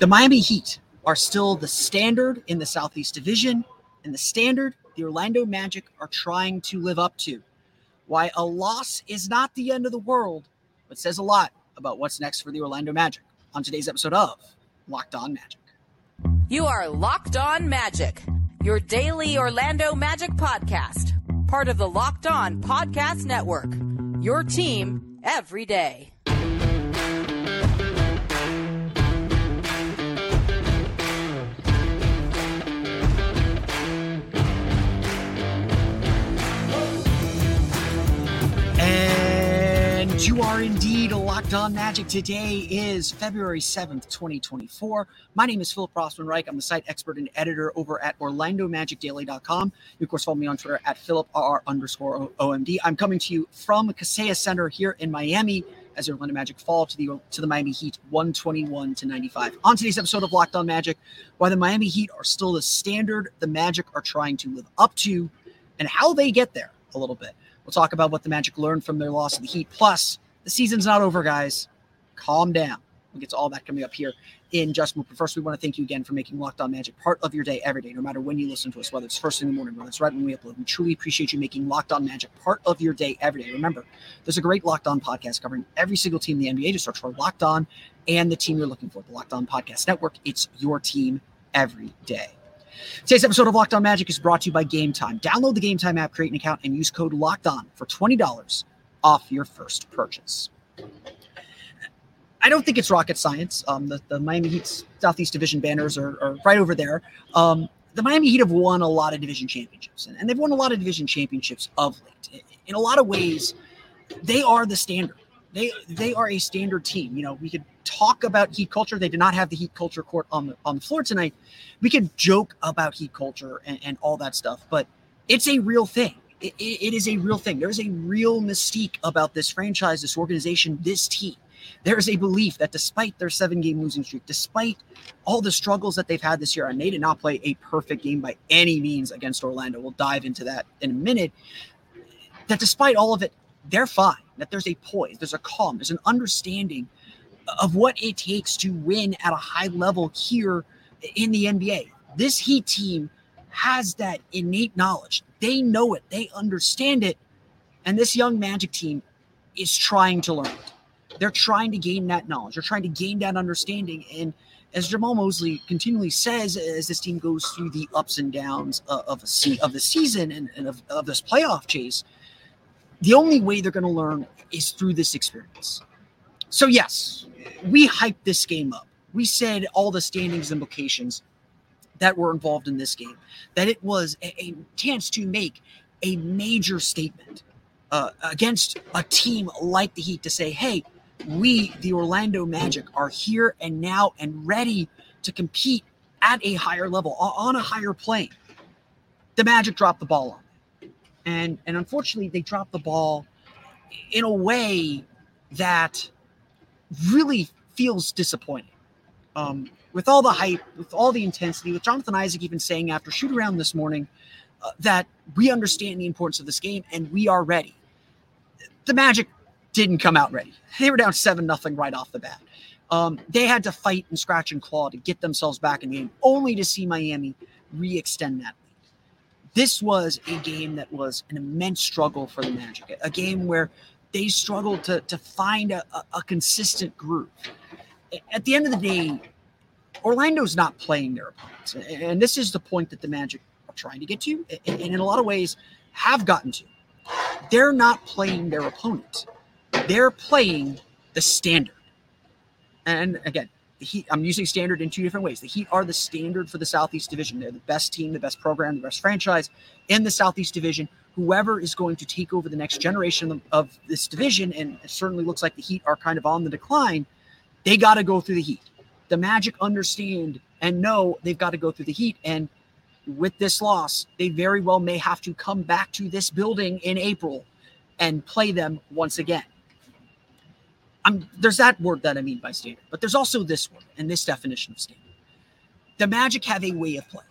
The Miami Heat are still the standard in the Southeast Division, and the standard the Orlando Magic are trying to live up to why a loss is not the end of the world, but says a lot about what's next for the Orlando Magic on today's episode of Locked On Magic. You are Locked On Magic, your daily Orlando Magic podcast, part of the Locked On Podcast Network. Your team every day. You are indeed locked on magic. Today is February 7th, 2024. My name is Philip Rossman Reich. I'm the site expert and editor over at OrlandoMagicDaily.com. You, of course, follow me on Twitter at PhilipR underscore OMD. I'm coming to you from Kaseya Center here in Miami as the Orlando Magic fall to the to the Miami Heat 121 to 95. On today's episode of Locked On Magic, why the Miami Heat are still the standard the Magic are trying to live up to and how they get there a little bit. We'll talk about what the Magic learned from their loss of the Heat. Plus, the season's not over, guys. Calm down. We'll get to all that coming up here in just a moment. But first, we want to thank you again for making Locked On Magic part of your day every day, no matter when you listen to us, whether it's first in the morning, whether it's right when we upload. We truly appreciate you making Locked On Magic part of your day every day. Remember, there's a great Locked On podcast covering every single team in the NBA. Just search for Locked On and the team you're looking for, the Locked On Podcast Network. It's your team every day. Today's episode of Locked On Magic is brought to you by Game Time. Download the Game Time app, create an account, and use code Locked On for twenty dollars off your first purchase. I don't think it's rocket science. Um, the, the Miami Heat's Southeast Division banners are, are right over there. Um, the Miami Heat have won a lot of division championships, and, and they've won a lot of division championships of late. In a lot of ways, they are the standard. They they are a standard team. You know, we could talk about heat culture. They did not have the heat culture court on the on the floor tonight. We could joke about heat culture and, and all that stuff, but it's a real thing. It, it, is a real thing. There's a real mystique about this franchise, this organization, this team. There is a belief that despite their seven game losing streak, despite all the struggles that they've had this year, and they did not play a perfect game by any means against Orlando. We'll dive into that in a minute. That despite all of it, they're fine. That there's a poise, there's a calm, there's an understanding of what it takes to win at a high level here in the NBA. This Heat team has that innate knowledge. They know it, they understand it. And this young Magic team is trying to learn it. They're trying to gain that knowledge. They're trying to gain that understanding. And as Jamahl Mosley continually says, as this team goes through the ups and downs of, of the season and, and of, of this playoff chase, the only way they're going to learn is through this experience. So, yes, we hyped this game up. We said all the standings implications that were involved in this game, that it was a, a chance to make a major statement uh, against a team like the Heat to say, hey, we, the Orlando Magic, are here and now and ready to compete at a higher level, on a higher plane. The Magic dropped the ball on it. And, and unfortunately, they dropped the ball in a way that really feels disappointing. Um, with all the hype, with all the intensity, with Jonathan Isaac even saying after shoot around this morning uh, that we understand the importance of this game and we are ready. The Magic didn't come out ready. They were down seven nothing right off the bat. Um, they had to fight and scratch and claw to get themselves back in the game, only to see Miami re-extend that lead. This was a game that was an immense struggle for the Magic, a game where they struggled to, to find a, a, a consistent groove. At the end of the day, Orlando's not playing their opponents. And this is the point that the Magic are trying to get to, and in a lot of ways have gotten to. They're not playing their opponent, they're playing the standard. And again, the Heat, I'm using standard in two different ways. The Heat are the standard for the Southeast Division. They're the best team, the best program, the best franchise in the Southeast Division whoever is going to take over the next generation of this division, and it certainly looks like the Heat are kind of on the decline, they got to go through the Heat. The Magic understand and know they've got to go through the heat. And with this loss, they very well may have to come back to this building in April and play them once again. I'm, there's that word that I mean by standard, but there's also this word and this definition of standard. The Magic have a way of play.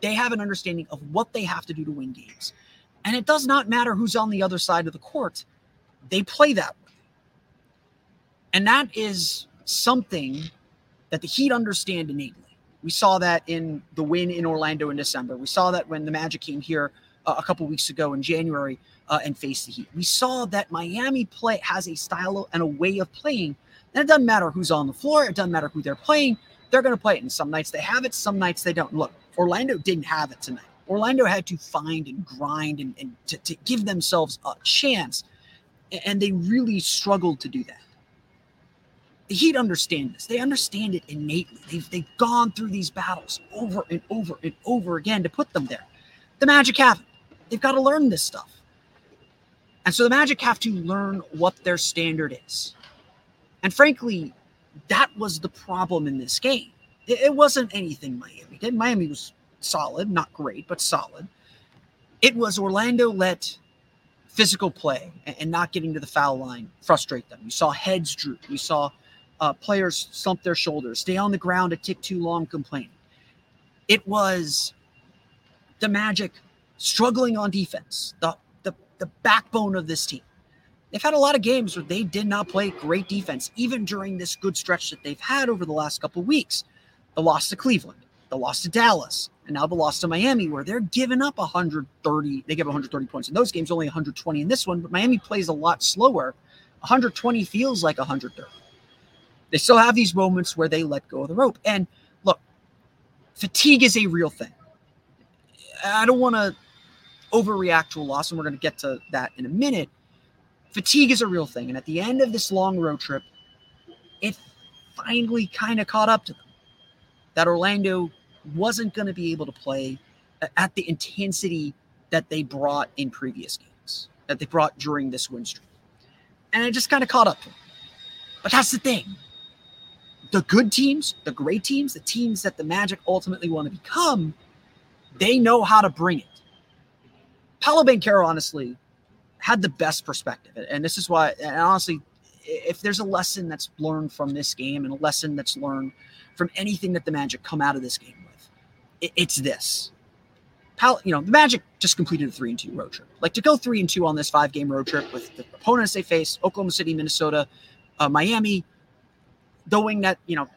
They have an understanding of what they have to do to win games. And it does not matter who's on the other side of the court, they play that way. And that is something that the Heat understand innately. We saw that in the win in Orlando in December. We saw that when the Magic came here uh, a couple weeks ago in January uh, and faced the Heat. We saw that Miami play has a style and a way of playing. And it doesn't matter who's on the floor. It doesn't matter who they're playing. They're going to play it. And some nights they have it. Some nights they don't. Look, Orlando didn't have it tonight. Orlando had to find and grind and, and to, to give themselves a chance. And they really struggled to do that the Heat understand this. They understand it innately. They've, they've gone through these battles over and over and over again to put them there. The Magic haven't. They've got to learn this stuff. And so the Magic have to learn what their standard is. And frankly, that was the problem in this game. It, it wasn't anything Miami did. Miami was solid, not great, but solid. It was Orlando let physical play and, and not getting to the foul line frustrate them. You saw heads droop. You saw uh, players slump their shoulders, stay on the ground a tick too long, complaining. It was the Magic struggling on defense, the, the, the backbone of this team. They've had a lot of games where they did not play great defense, even during this good stretch that they've had over the last couple weeks. The loss to Cleveland, the loss to Dallas, and now the loss to Miami, where they're giving up 130. They give 130 points in those games, only 120 in this one, but Miami plays a lot slower. 120 feels like 130. They still have these moments where they let go of the rope. And look, fatigue is a real thing. I don't want to overreact to a loss, and we're going to get to that in a minute. Fatigue is a real thing. And at the end of this long road trip, it finally kind of caught up to them that Orlando wasn't going to be able to play at the intensity that they brought in previous games, that they brought during this win streak. And it just kind of caught up to them. But that's the thing the good teams, the great teams, the teams that the Magic ultimately want to become, they know how to bring it. Paolo Banchero, honestly, had the best perspective. And this is why, and honestly, if there's a lesson that's learned from this game and a lesson that's learned from anything that the Magic come out of this game with, it's this. Pal, you know, the Magic just completed a three and two road trip. Like to go three and two on this five game road trip with the opponents they face Oklahoma City, Minnesota, uh, Miami, knowing that you know,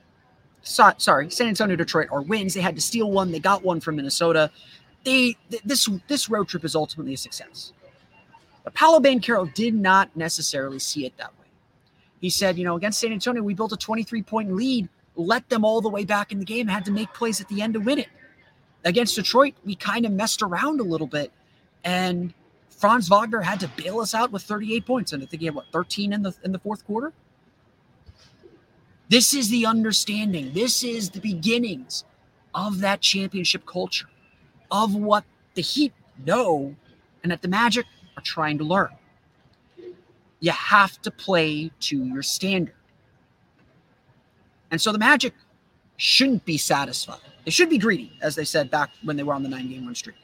so, sorry, San Antonio, Detroit are wins. They had to steal one. They got one from Minnesota. They th- this this road trip is ultimately a success. But Paolo Banchero did not necessarily see it that way. He said, you know, against San Antonio, we built a 23 point lead, let them all the way back in the game, had to make plays at the end to win it. Against Detroit, we kind of messed around a little bit, and Franz Wagner had to bail us out with 38 points. And I think he had what 13 in the in the fourth quarter. This is the understanding. This is the beginnings of that championship culture, of what the Heat know and that the Magic are trying to learn. You have to play to your standard. And so the Magic shouldn't be satisfied. They should be greedy, as they said back when they were on the nine game win streak.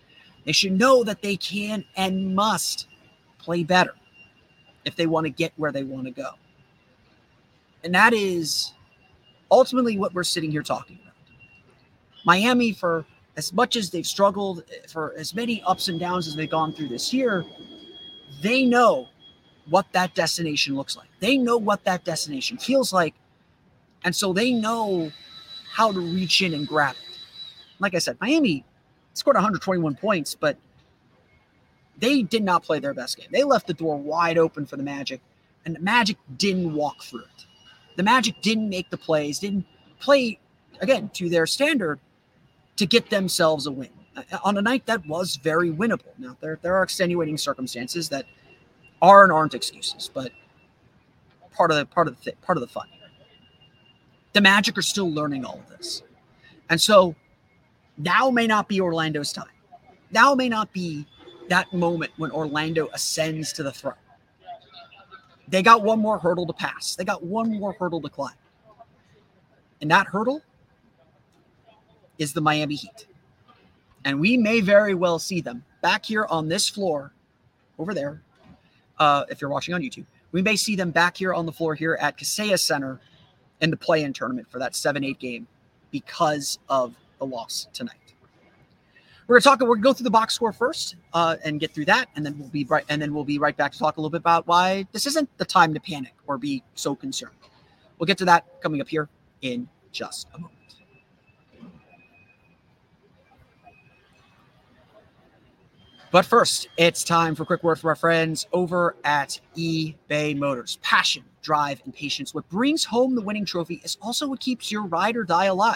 They should know that they can and must play better if they want to get where they want to go. And that is ultimately what we're sitting here talking about. Miami, for as much as they've struggled, for as many ups and downs as they've gone through this year, they know what that destination looks like. They know what that destination feels like. And so they know how to reach in and grab it. Like I said, Miami scored 121 points, but they did not play their best game. They left the door wide open for the Magic, and the Magic didn't walk through it the Magic didn't make the plays, didn't play again to their standard to get themselves a win uh, on a night that was very winnable. Now there there are extenuating circumstances that are and aren't excuses, but part of the part of the th- part of the fun. The Magic are still learning all of this, and so now may not be Orlando's time. Now may not be that moment when Orlando ascends to the throne. They got one more hurdle to pass. They got one more hurdle to climb. And that hurdle is the Miami Heat. And we may very well see them back here on this floor over there. Uh, if you're watching on YouTube, we may see them back here on the floor here at Kaseya Center in the play in tournament for that 7 8 game because of the loss tonight. We're gonna talk. We're gonna go through the box score first uh, and get through that, and then we'll be right. And then we'll be right back to talk a little bit about why this isn't the time to panic or be so concerned. We'll get to that coming up here in just a moment. But first, it's time for a quick word from our friends over at eBay Motors. Passion, drive, and patience. What brings home the winning trophy is also what keeps your ride or die alive.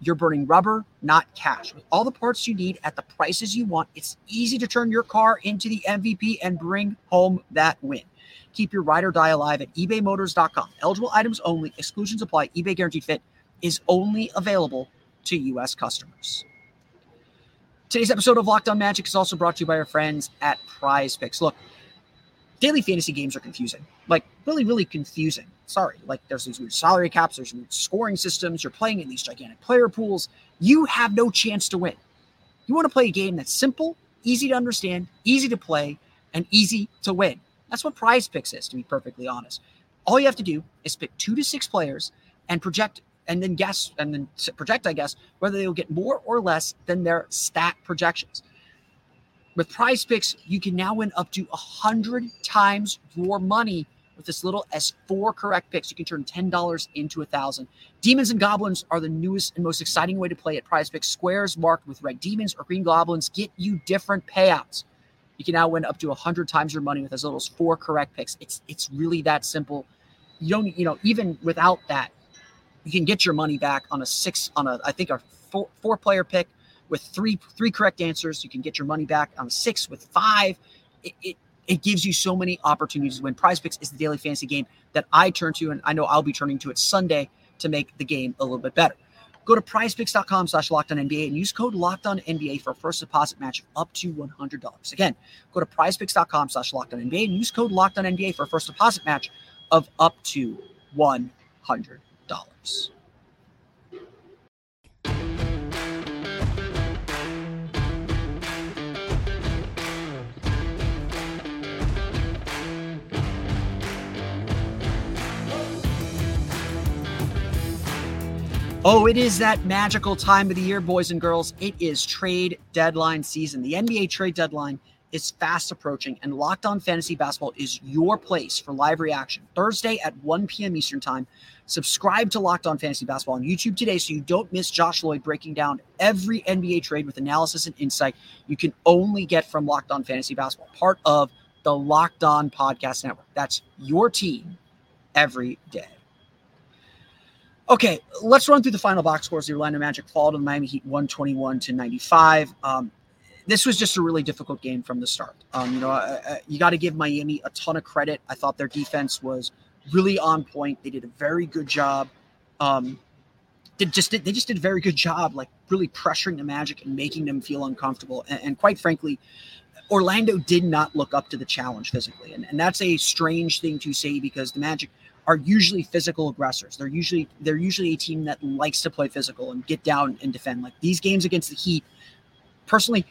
you're burning rubber, not cash. With all the parts you need at the prices you want, it's easy to turn your car into the MVP and bring home that win. Keep your ride or die alive at ebaymotors.com. Eligible items only, exclusions apply. eBay Guaranteed Fit is only available to U.S. customers. Today's episode of Locked On Magic is also brought to you by our friends at Prize Picks. Look, daily fantasy games are confusing, like really, really confusing. Sorry, like there's these weird salary caps, there's weird scoring systems. You're playing in these gigantic player pools. You have no chance to win. You want to play a game that's simple, easy to understand, easy to play, and easy to win. That's what Prize Picks is, to be perfectly honest. All you have to do is pick two to six players and project and then guess and then project, I guess, whether they will get more or less than their stat projections. With prize picks, you can now win up to a 100 times your money with this little as four correct picks. You can turn $10 into a thousand. Demons and goblins are the newest and most exciting way to play at prize picks. Squares marked with red demons or green goblins get you different payouts. You can now win up to 100 times your money with as little as four correct picks. It's it's really that simple. You don't, you know, even without that, you can get your money back on a six on a I think a four, four player pick with three three correct answers. You can get your money back on a six with five. It, it it gives you so many opportunities to win. Prize Picks is the daily fantasy game that I turn to, and I know I'll be turning to it Sunday to make the game a little bit better. Go to prizepicks.com slash NBA and use code NBA for a first deposit match of up to $100. Again, go to prizepicks.com slash NBA and use code NBA for a first deposit match of up to $100 Oh, it is that magical time of the year, boys and girls. It is trade deadline season. The NBA trade deadline is fast approaching, and Locked On Fantasy Basketball is your place for live reaction. Thursday at 1 p.m. Eastern Time. Subscribe to Locked On Fantasy Basketball on YouTube today so you don't miss Josh Lloyd breaking down every NBA trade with analysis and insight you can only get from Locked On Fantasy Basketball, part of the Locked On Podcast Network. That's your team every day. Okay, let's run through the final box scores. The Orlando Magic fall to the Miami Heat 121 to 95. Um, this was just a really difficult game from the start. Um, you know, uh, uh you got to give Miami a ton of credit. I thought their defense was really on point. They did a very good job. Um, did just did, they just did a very good job, like really pressuring the Magic and making them feel uncomfortable. And, and quite frankly, Orlando did not look up to the challenge physically, and, and that's a strange thing to say because the Magic are usually physical aggressors. They're usually they're usually a team that likes to play physical and get down and defend. Like these games against the Heat, personally,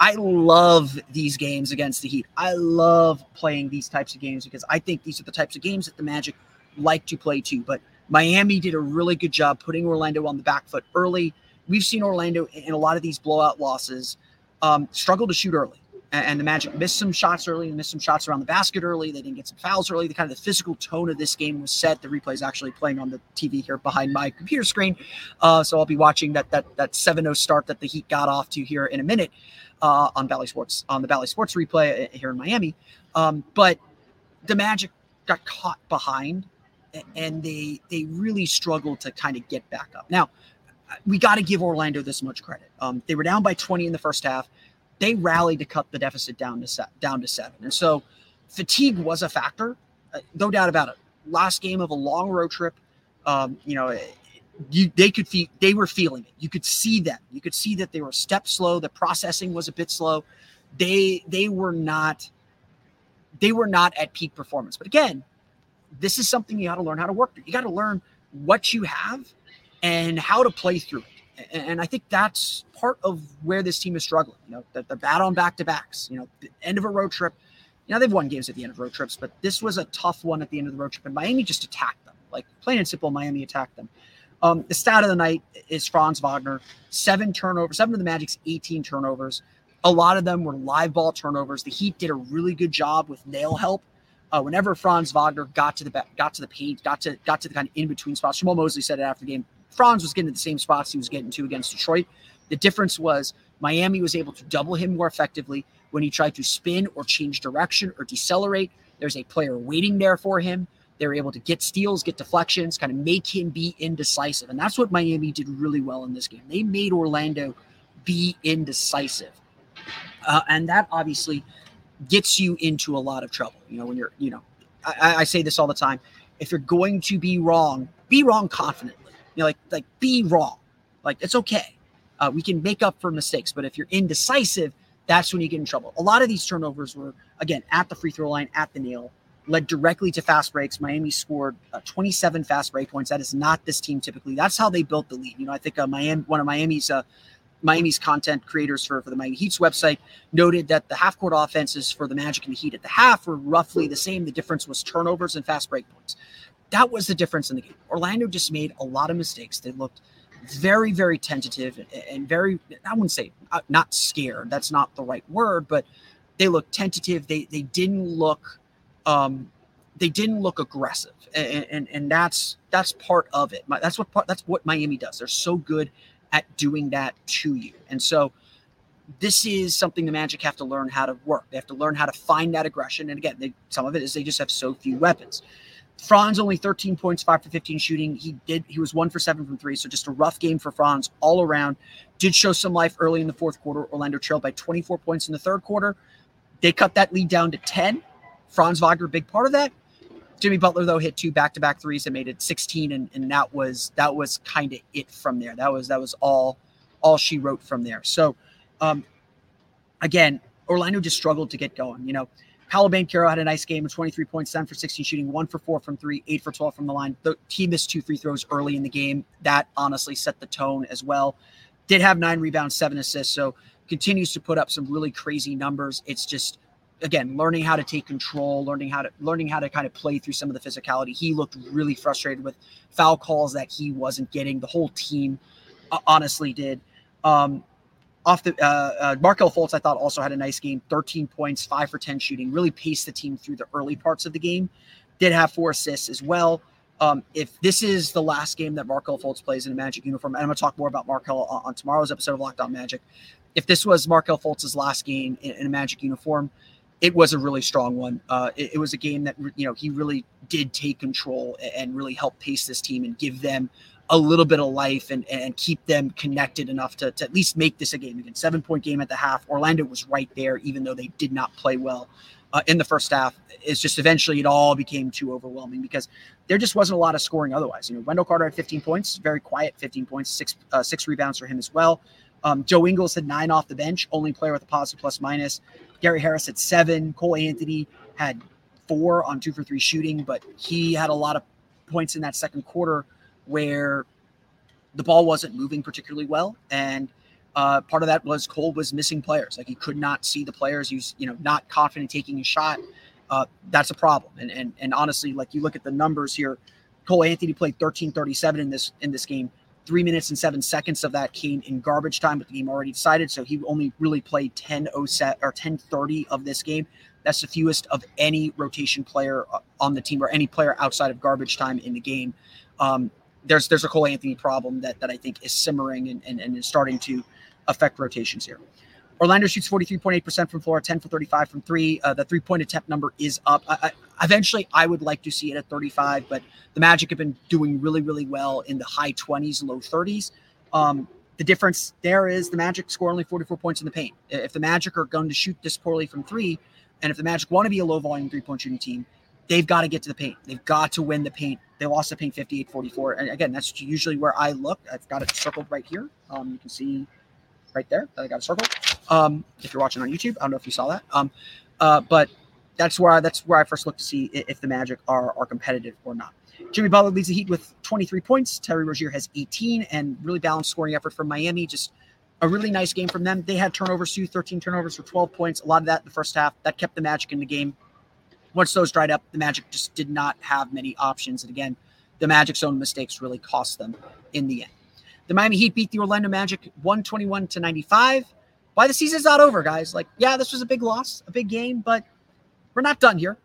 I love these games against the Heat. I love playing these types of games because I think these are the types of games that the Magic like to play too. But Miami did a really good job putting Orlando on the back foot early. We've seen Orlando in a lot of these blowout losses um, struggle to shoot early and the Magic missed some shots early missed some shots around the basket early. They didn't get some fouls early. The kind of the physical tone of this game was set. The replay is actually playing on the TV here behind my computer screen, uh, so I'll be watching that that that 7-0 start that the Heat got off to here in a minute uh, on Bally Sports on the Bally Sports replay uh, here in Miami. Um, but the Magic got caught behind, and they they really struggled to kind of get back up. Now, we got to give Orlando this much credit. Um, they were down by 20 in the first half they rallied to cut the deficit down to set, down to seven. And so fatigue was a factor, uh, no doubt about it. Last game of a long road trip, um, you know, you they could feel they were feeling it. You could see them. You could see that they were step slow. The processing was a bit slow. They they were not they were not at peak performance. But again, this is something you got to learn how to work. Through. You got to learn what you have and how to play through it. And I think that's part of where this team is struggling. You know, they're bad on back to backs. You know, end of a road trip. You know, they've won games at the end of road trips, but this was a tough one at the end of the road trip. And Miami just attacked them. Like plain and simple, Miami attacked them. Um, the stat of the night is Franz Wagner, seven turnovers, seven of the Magic's 18 turnovers. A lot of them were live ball turnovers. The Heat did a really good job with nail help. Uh, whenever Franz Wagner got to the got to the paint, got to got to the kind of in between spots. Jamahl Mosley said it after the game. Franz was getting to the same spots he was getting to against Detroit. The difference was Miami was able to double him more effectively when he tried to spin or change direction or decelerate. There's a player waiting there for him. They were able to get steals, get deflections, kind of make him be indecisive. And that's what Miami did really well in this game. They made Orlando be indecisive. Uh, and that obviously gets you into a lot of trouble. You know, when you're, you know, I, I say this all the time. If you're going to be wrong, be wrong confidently. You know, like like be wrong. Like it's okay. Uh, we can make up for mistakes, but if you're indecisive, that's when you get in trouble. A lot of these turnovers were again at the free throw line, at the nail, led directly to fast breaks. Miami scored uh, 27 fast break points. That is not this team typically. That's how they built the lead. You know, I think uh, Miami, one of Miami's uh, Miami's content creators for, for the Miami Heat's website noted that the half court offenses for the Magic and the Heat at the half were roughly the same. The difference was turnovers and fast break points. That was the difference in the game. Orlando just made a lot of mistakes. They looked very, very tentative and very, I wouldn't say uh, not scared. That's not the right word, but they looked tentative. They, they didn't look, um, they didn't look aggressive. And, and, and that's, that's part of it. That's what, part, that's what Miami does. They're so good at doing that to you. And so this is something the Magic have to learn how to work. They have to learn how to find that aggression. And again, they, some of it is they just have so few weapons. Franz only 13 points, five for 15 shooting. He did, he was one for seven from three. So just a rough game for Franz all around. Did show some life early in the fourth quarter. Orlando trailed by 24 points in the third quarter. They cut that lead down to 10. Franz Wagner, big part of that. Jimmy Butler though hit two back-to-back threes and made it 16, and, and that was that was kind of it from there. That was that was all all she wrote from there. So, um, again, Orlando just struggled to get going. You know, Paolo Banchero had a nice game of 23 points, 7 for 16 shooting, 1 for 4 from 3, 8 for 12 from the line. The team missed two free throws early in the game. That honestly set the tone as well. Did have nine rebounds, seven assists. So continues to put up some really crazy numbers. It's just again learning how to take control learning how to learning how to kind of play through some of the physicality he looked really frustrated with foul calls that he wasn't getting the whole team uh, honestly did um, off the uh, uh, Markelle Fultz, I thought also had a nice game. 13 points, five for 10 shooting. Really paced the team through the early parts of the game. Did have four assists as well. Um, if this is the last game that Markelle Fultz plays in a Magic uniform, and I'm going to talk more about Markelle on, on, tomorrow's episode of Locked On Magic. If this was Markelle Fultz's last game in, in a Magic uniform, it was a really strong one. Uh, it, it, was a game that you know he really did take control and really help pace this team and give them a little bit of life and, and keep them connected enough to, to at least make this a game again. Seven point game at the half. Orlando was right there, even though they did not play well uh, in the first half. It's just eventually it all became too overwhelming because there just wasn't a lot of scoring otherwise. You know, Wendell Carter had 15 points, very quiet 15 points, six uh, six rebounds for him as well. Um, Joe Ingles had nine off the bench, only player with a positive plus minus. Gary Harris had seven. Cole Anthony had four on two for three shooting, but he had a lot of points in that second quarter where the ball wasn't moving particularly well. And uh, part of that was Cole was missing players. Like he could not see the players. He was, you know, not confident taking a shot. Uh, that's a problem. And, and and honestly, like you look at the numbers here, Cole Anthony played 13:37 in this in this game. Three minutes and seven seconds of that came in garbage time, but the game already decided. So he only really played 10 set or 10:30 of this game. That's the fewest of any rotation player uh, on the team or any player outside of garbage time in the game. Um, there's there's a Cole Anthony problem that that I think is simmering and, and, and is starting to affect rotations here. Orlando shoots 43.8% from floor, 10 for 35 from three. Uh, the three point attempt number is up. I, I, eventually, I would like to see it at 35, but the Magic have been doing really, really well in the high 20s, low 30s. Um, the difference there is the Magic score only 44 points in the paint. If the Magic are going to shoot this poorly from three, and if the Magic want to be a low volume three point shooting team, they've got to get to the paint. They've got to win the paint. They lost the paint 58 44. And again, that's usually where I look. I've got it circled right here. Um, you can see right there that I got a circle. Um, if you're watching on YouTube, I don't know if you saw that. Um, uh, but that's where I, that's where I first look to see if the Magic are are competitive or not. Jimmy Butler leads the Heat with 23 points. Terry Rozier has 18, and really balanced scoring effort from Miami. Just a really nice game from them. They had turnovers too, 13 turnovers for 12 points. A lot of that in the first half. That kept the Magic in the game. Once those dried up, the Magic just did not have many options. And again, the Magic's own mistakes really cost them in the end. The Miami Heat beat the Orlando Magic 121 to 95. Why the season's not over, guys. Like, yeah, this was a big loss, a big game, but we're not done here.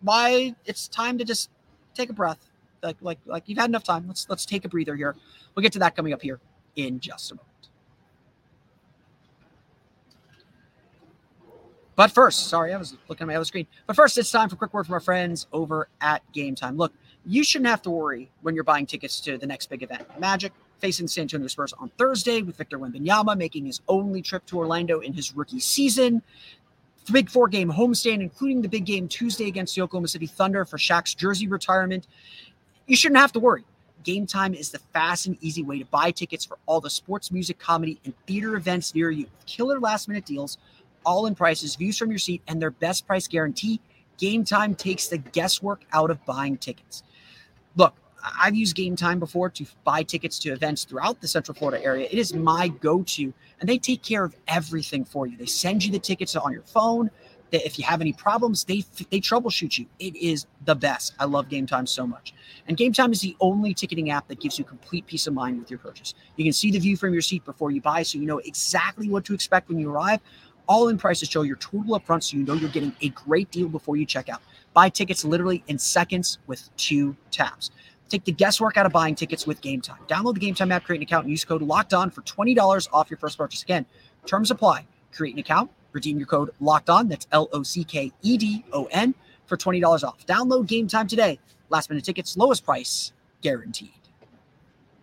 Why it's time to just take a breath. Like, like, like you've had enough time. Let's let's take a breather here. We'll get to that coming up here in just a moment. But first, sorry, I was looking at my other screen. But first, it's time for a quick word from our friends over at Game Time. Look, you shouldn't have to worry when you're buying tickets to the next big event. Magic facing San Antonio Spurs on Thursday with Victor Wembanyama making his only trip to Orlando in his rookie season. The big four game homestand, including the big game Tuesday against the Oklahoma City Thunder for Shaq's jersey retirement. You shouldn't have to worry. Game Time is the fast and easy way to buy tickets for all the sports, music, comedy, and theater events near you. Killer last minute deals all in prices, views from your seat, and their best price guarantee. Game Time takes the guesswork out of buying tickets. Look, I've used Game Time before to buy tickets to events throughout the Central Florida area. It is my go to, and they take care of everything for you. They send you the tickets on your phone. If you have any problems, they they troubleshoot you. It is the best. I love Game Time so much. And Game Time is the only ticketing app that gives you complete peace of mind with your purchase. You can see the view from your seat before you buy, so you know exactly what to expect when you arrive. All in prices show your total upfront so you know you're getting a great deal before you check out. Buy tickets literally in seconds with two taps. Take the guesswork out of buying tickets with Game Time. Download the Game Time app, create an account, and use code Locked On for twenty dollars off your first purchase. Again, terms apply. Create an account, redeem your code Locked On. That's L O C K E D O N for twenty dollars off. Download Game Time today. Last minute tickets, lowest price guaranteed.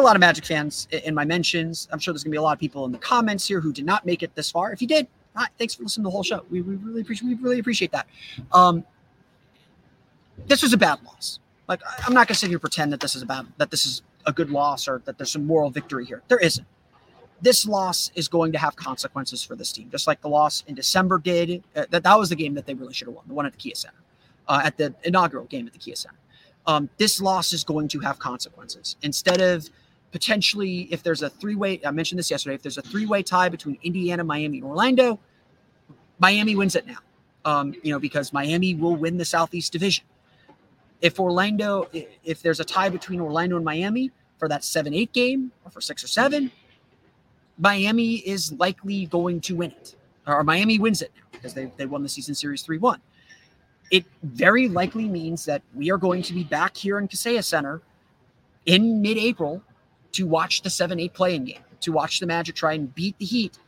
A lot of Magic fans in my mentions. I'm sure there's going to be a lot of people in the comments here who did not make it this far. If you did, hi, thanks for listening to the whole show. We, we really appreciate we really appreciate that. Um, this was a bad loss. Like I'm not going to sit here pretend that this is a bad that this is a good loss or that there's some moral victory here. There isn't. This loss is going to have consequences for this team, just like the loss in December did. Uh, that that was the game that they really should have won, the one at the Kia Center, uh, at the inaugural game at the Kia Center um, this loss is going to have consequences. Instead of potentially, if there's a three way, I mentioned this yesterday, if there's a three way tie between Indiana, Miami, and Orlando, Miami wins it now. Um, you know, because Miami will win the Southeast Division. If Orlando, if there's a tie between Orlando and Miami for that 7 8 game or for six or seven, Miami is likely going to win it. Or Miami wins it now because they, they won the season series 3 1 it very likely means that we are going to be back here in Kaseya Center in mid-April to watch the 7-8 playing game, to watch the Magic try and beat the Heat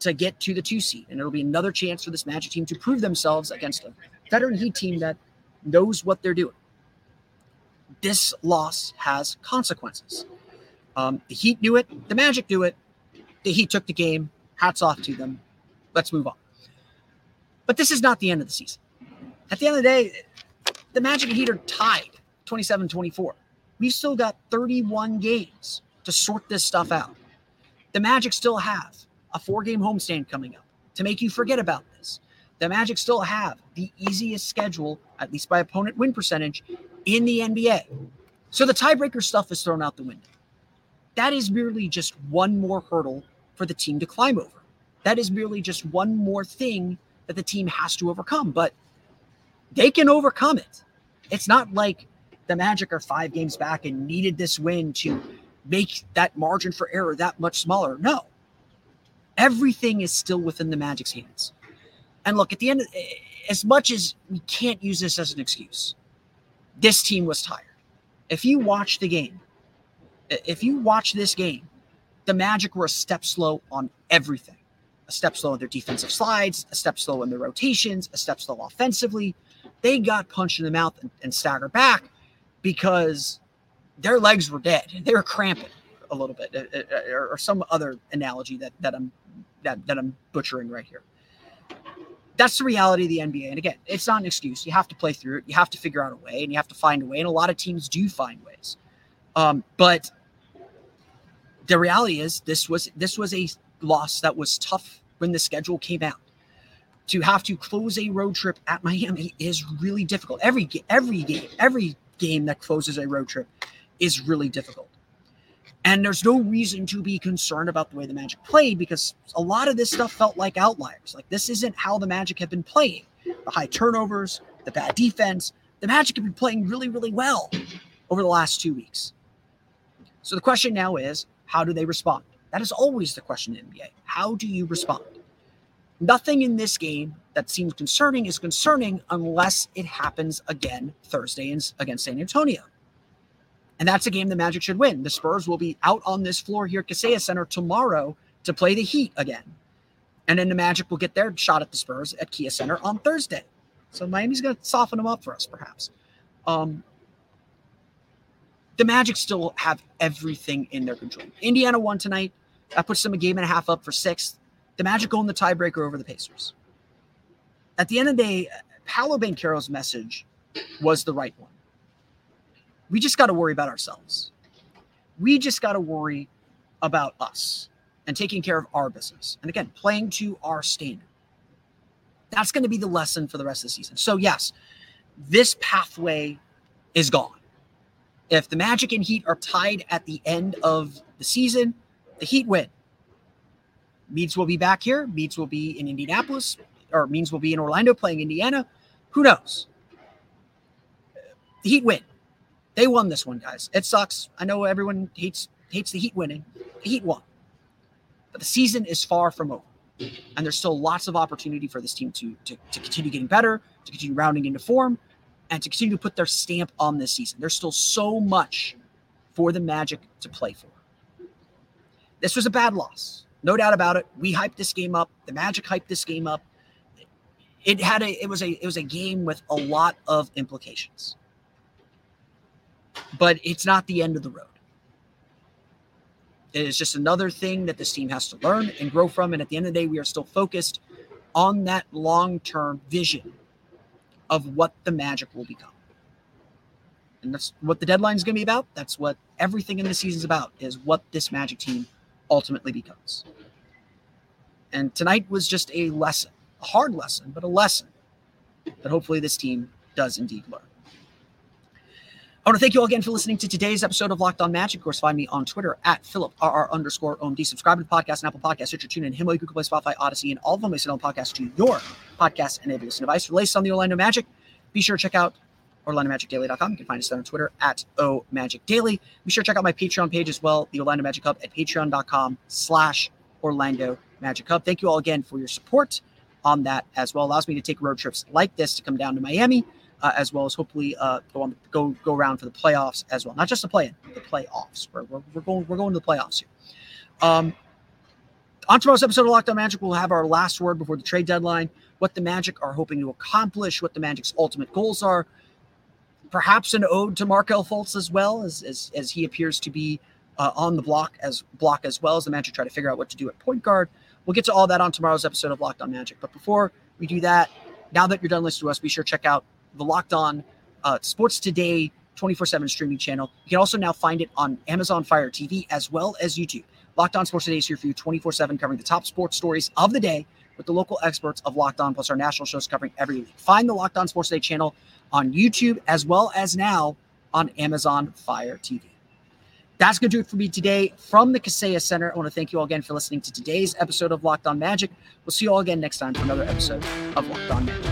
to get to the two seed. And it'll be another chance for this Magic team to prove themselves against a veteran Heat team that knows what they're doing. This loss has consequences. Um, the Heat knew it. The Magic knew it. The Heat took the game. Hats off to them. Let's move on. But this is not the end of the season at the end of the day, the Magic and Heat are tied 27 24. We've still got 31 games to sort this stuff out. The Magic still have a four game homestand coming up to make you forget about this. The Magic still have the easiest schedule, at least by opponent win percentage, in the NBA. So the tiebreaker stuff is thrown out the window. That is merely just one more hurdle for the team to climb over. That is merely just one more thing that the team has to overcome, but they can overcome it. It's not like the Magic are five games back and needed this win to make that margin for error that much smaller. No. Everything is still within the Magic's hands. And look, at the end, of, as much as we can't use this as an excuse, this team was tired. If you watch the game, if you watch this game, the Magic were a step slow on everything. A step slow in their defensive slides, a step slow in their rotations, a step slow offensively. They got punched in the mouth and, and staggered back because their legs were dead. They were cramping a little bit, uh, uh, or, or some other analogy that that I'm that, that I'm butchering right here. That's the reality of the NBA. And again, it's not an excuse. You have to play through it. You have to figure out a way, and you have to find a way. And a lot of teams do find ways. Um, but the reality is, this was this was a loss that was tough when the schedule came out. To have to close a road trip at Miami is really difficult. Every every game, every game that closes a road trip is really difficult. And there's no reason to be concerned about the way the Magic played because a lot of this stuff felt like outliers. Like this isn't how the Magic have been playing. The high turnovers, the bad defense. The Magic have been playing really, really well over the last two weeks. So the question now is, how do they respond? That is always the question in NBA. How do you respond? Nothing in this game that seems concerning is concerning unless it happens again Thursday against San Antonio. And that's a game the Magic should win. The Spurs will be out on this floor here at Kaseya Center tomorrow to play the Heat again. And then the Magic will get their shot at the Spurs at Kia Center on Thursday. So Miami's going to soften them up for us, perhaps. Um, the Magic still have everything in their control. Indiana won tonight. That puts them a game and a half up for sixth. The Magic go in the tiebreaker over the Pacers. At the end of the day, Paolo Banchero's message was the right one. We just got to worry about ourselves. We just got to worry about us and taking care of our business. And again, playing to our standard. That's going to be the lesson for the rest of the season. So, yes, this pathway is gone. If the Magic and Heat are tied at the end of the season, the Heat win. Meads will be back here. Meads will be in Indianapolis, or Means will be in Orlando playing Indiana. Who knows? The Heat win. They won this one, guys. It sucks. I know everyone hates hates the Heat winning. The Heat won. But the season is far from over. And there's still lots of opportunity for this team to, to, to continue getting better, to continue rounding into form, and to continue to put their stamp on this season. There's still so much for the Magic to play for. This was a bad loss. No doubt about it. We hyped this game up. The Magic hyped this game up. It had a it was a it was a game with a lot of implications. But it's not the end of the road. It is just another thing that this team has to learn and grow from. And at the end of the day, we are still focused on that long term vision of what the Magic will become. And that's what the deadline is going to be about. That's what everything in the season is about, is what this Magic team ultimately becomes. And tonight was just a lesson, a hard lesson, but a lesson that hopefully this team does indeed learn. I want to thank you all again for listening to today's episode of Locked On Magic. Of course, find me on Twitter at PhilipRR underscore OMD. Subscribe to the podcast and Apple Podcasts, Stitcher, TuneIn, Himalaya, Google Play, Spotify, Audacy, and all of them. Listen on podcast to your podcast-enabled listening device. For on the Orlando Magic, be sure to check out OrlandoMagicDaily.com. You can find us there on Twitter at OMagicDaily. Be sure to check out my Patreon page as well, the Orlando Magic Hub at patreon.com slash Orlando Magic Hub. Thank you all again for your support on that as well. Allows me to take road trips like this to come down to Miami – uh, as well as hopefully uh, go on go go around for the playoffs as well. Not just the play-in, the playoffs. We're, we're, we're going we're going to the playoffs here. Um, on tomorrow's episode of Locked On Magic, we'll have our last word before the trade deadline. What the Magic are hoping to accomplish, what the Magic's ultimate goals are. Perhaps an ode to Markelle Fultz as well, as as, as he appears to be uh, on the block as block as well as the Magic try to figure out what to do at point guard. We'll get to all that on tomorrow's episode of Locked On Magic. But before we do that, now that you're done listening to us, be sure to check out the Locked On uh, Sports Today 24 7 streaming channel. You can also now find it on Amazon Fire TV as well as YouTube. Locked On Sports Today is here for you 24 7, covering the top sports stories of the day with the local experts of Locked On, plus our national shows covering every week. Find the Locked On Sports Today channel on YouTube as well as now on Amazon Fire TV. That's going to do it for me today from the Kaseya Center. I want to thank you all again for listening to today's episode of Locked On Magic. We'll see you all again next time for another episode of Locked On Magic.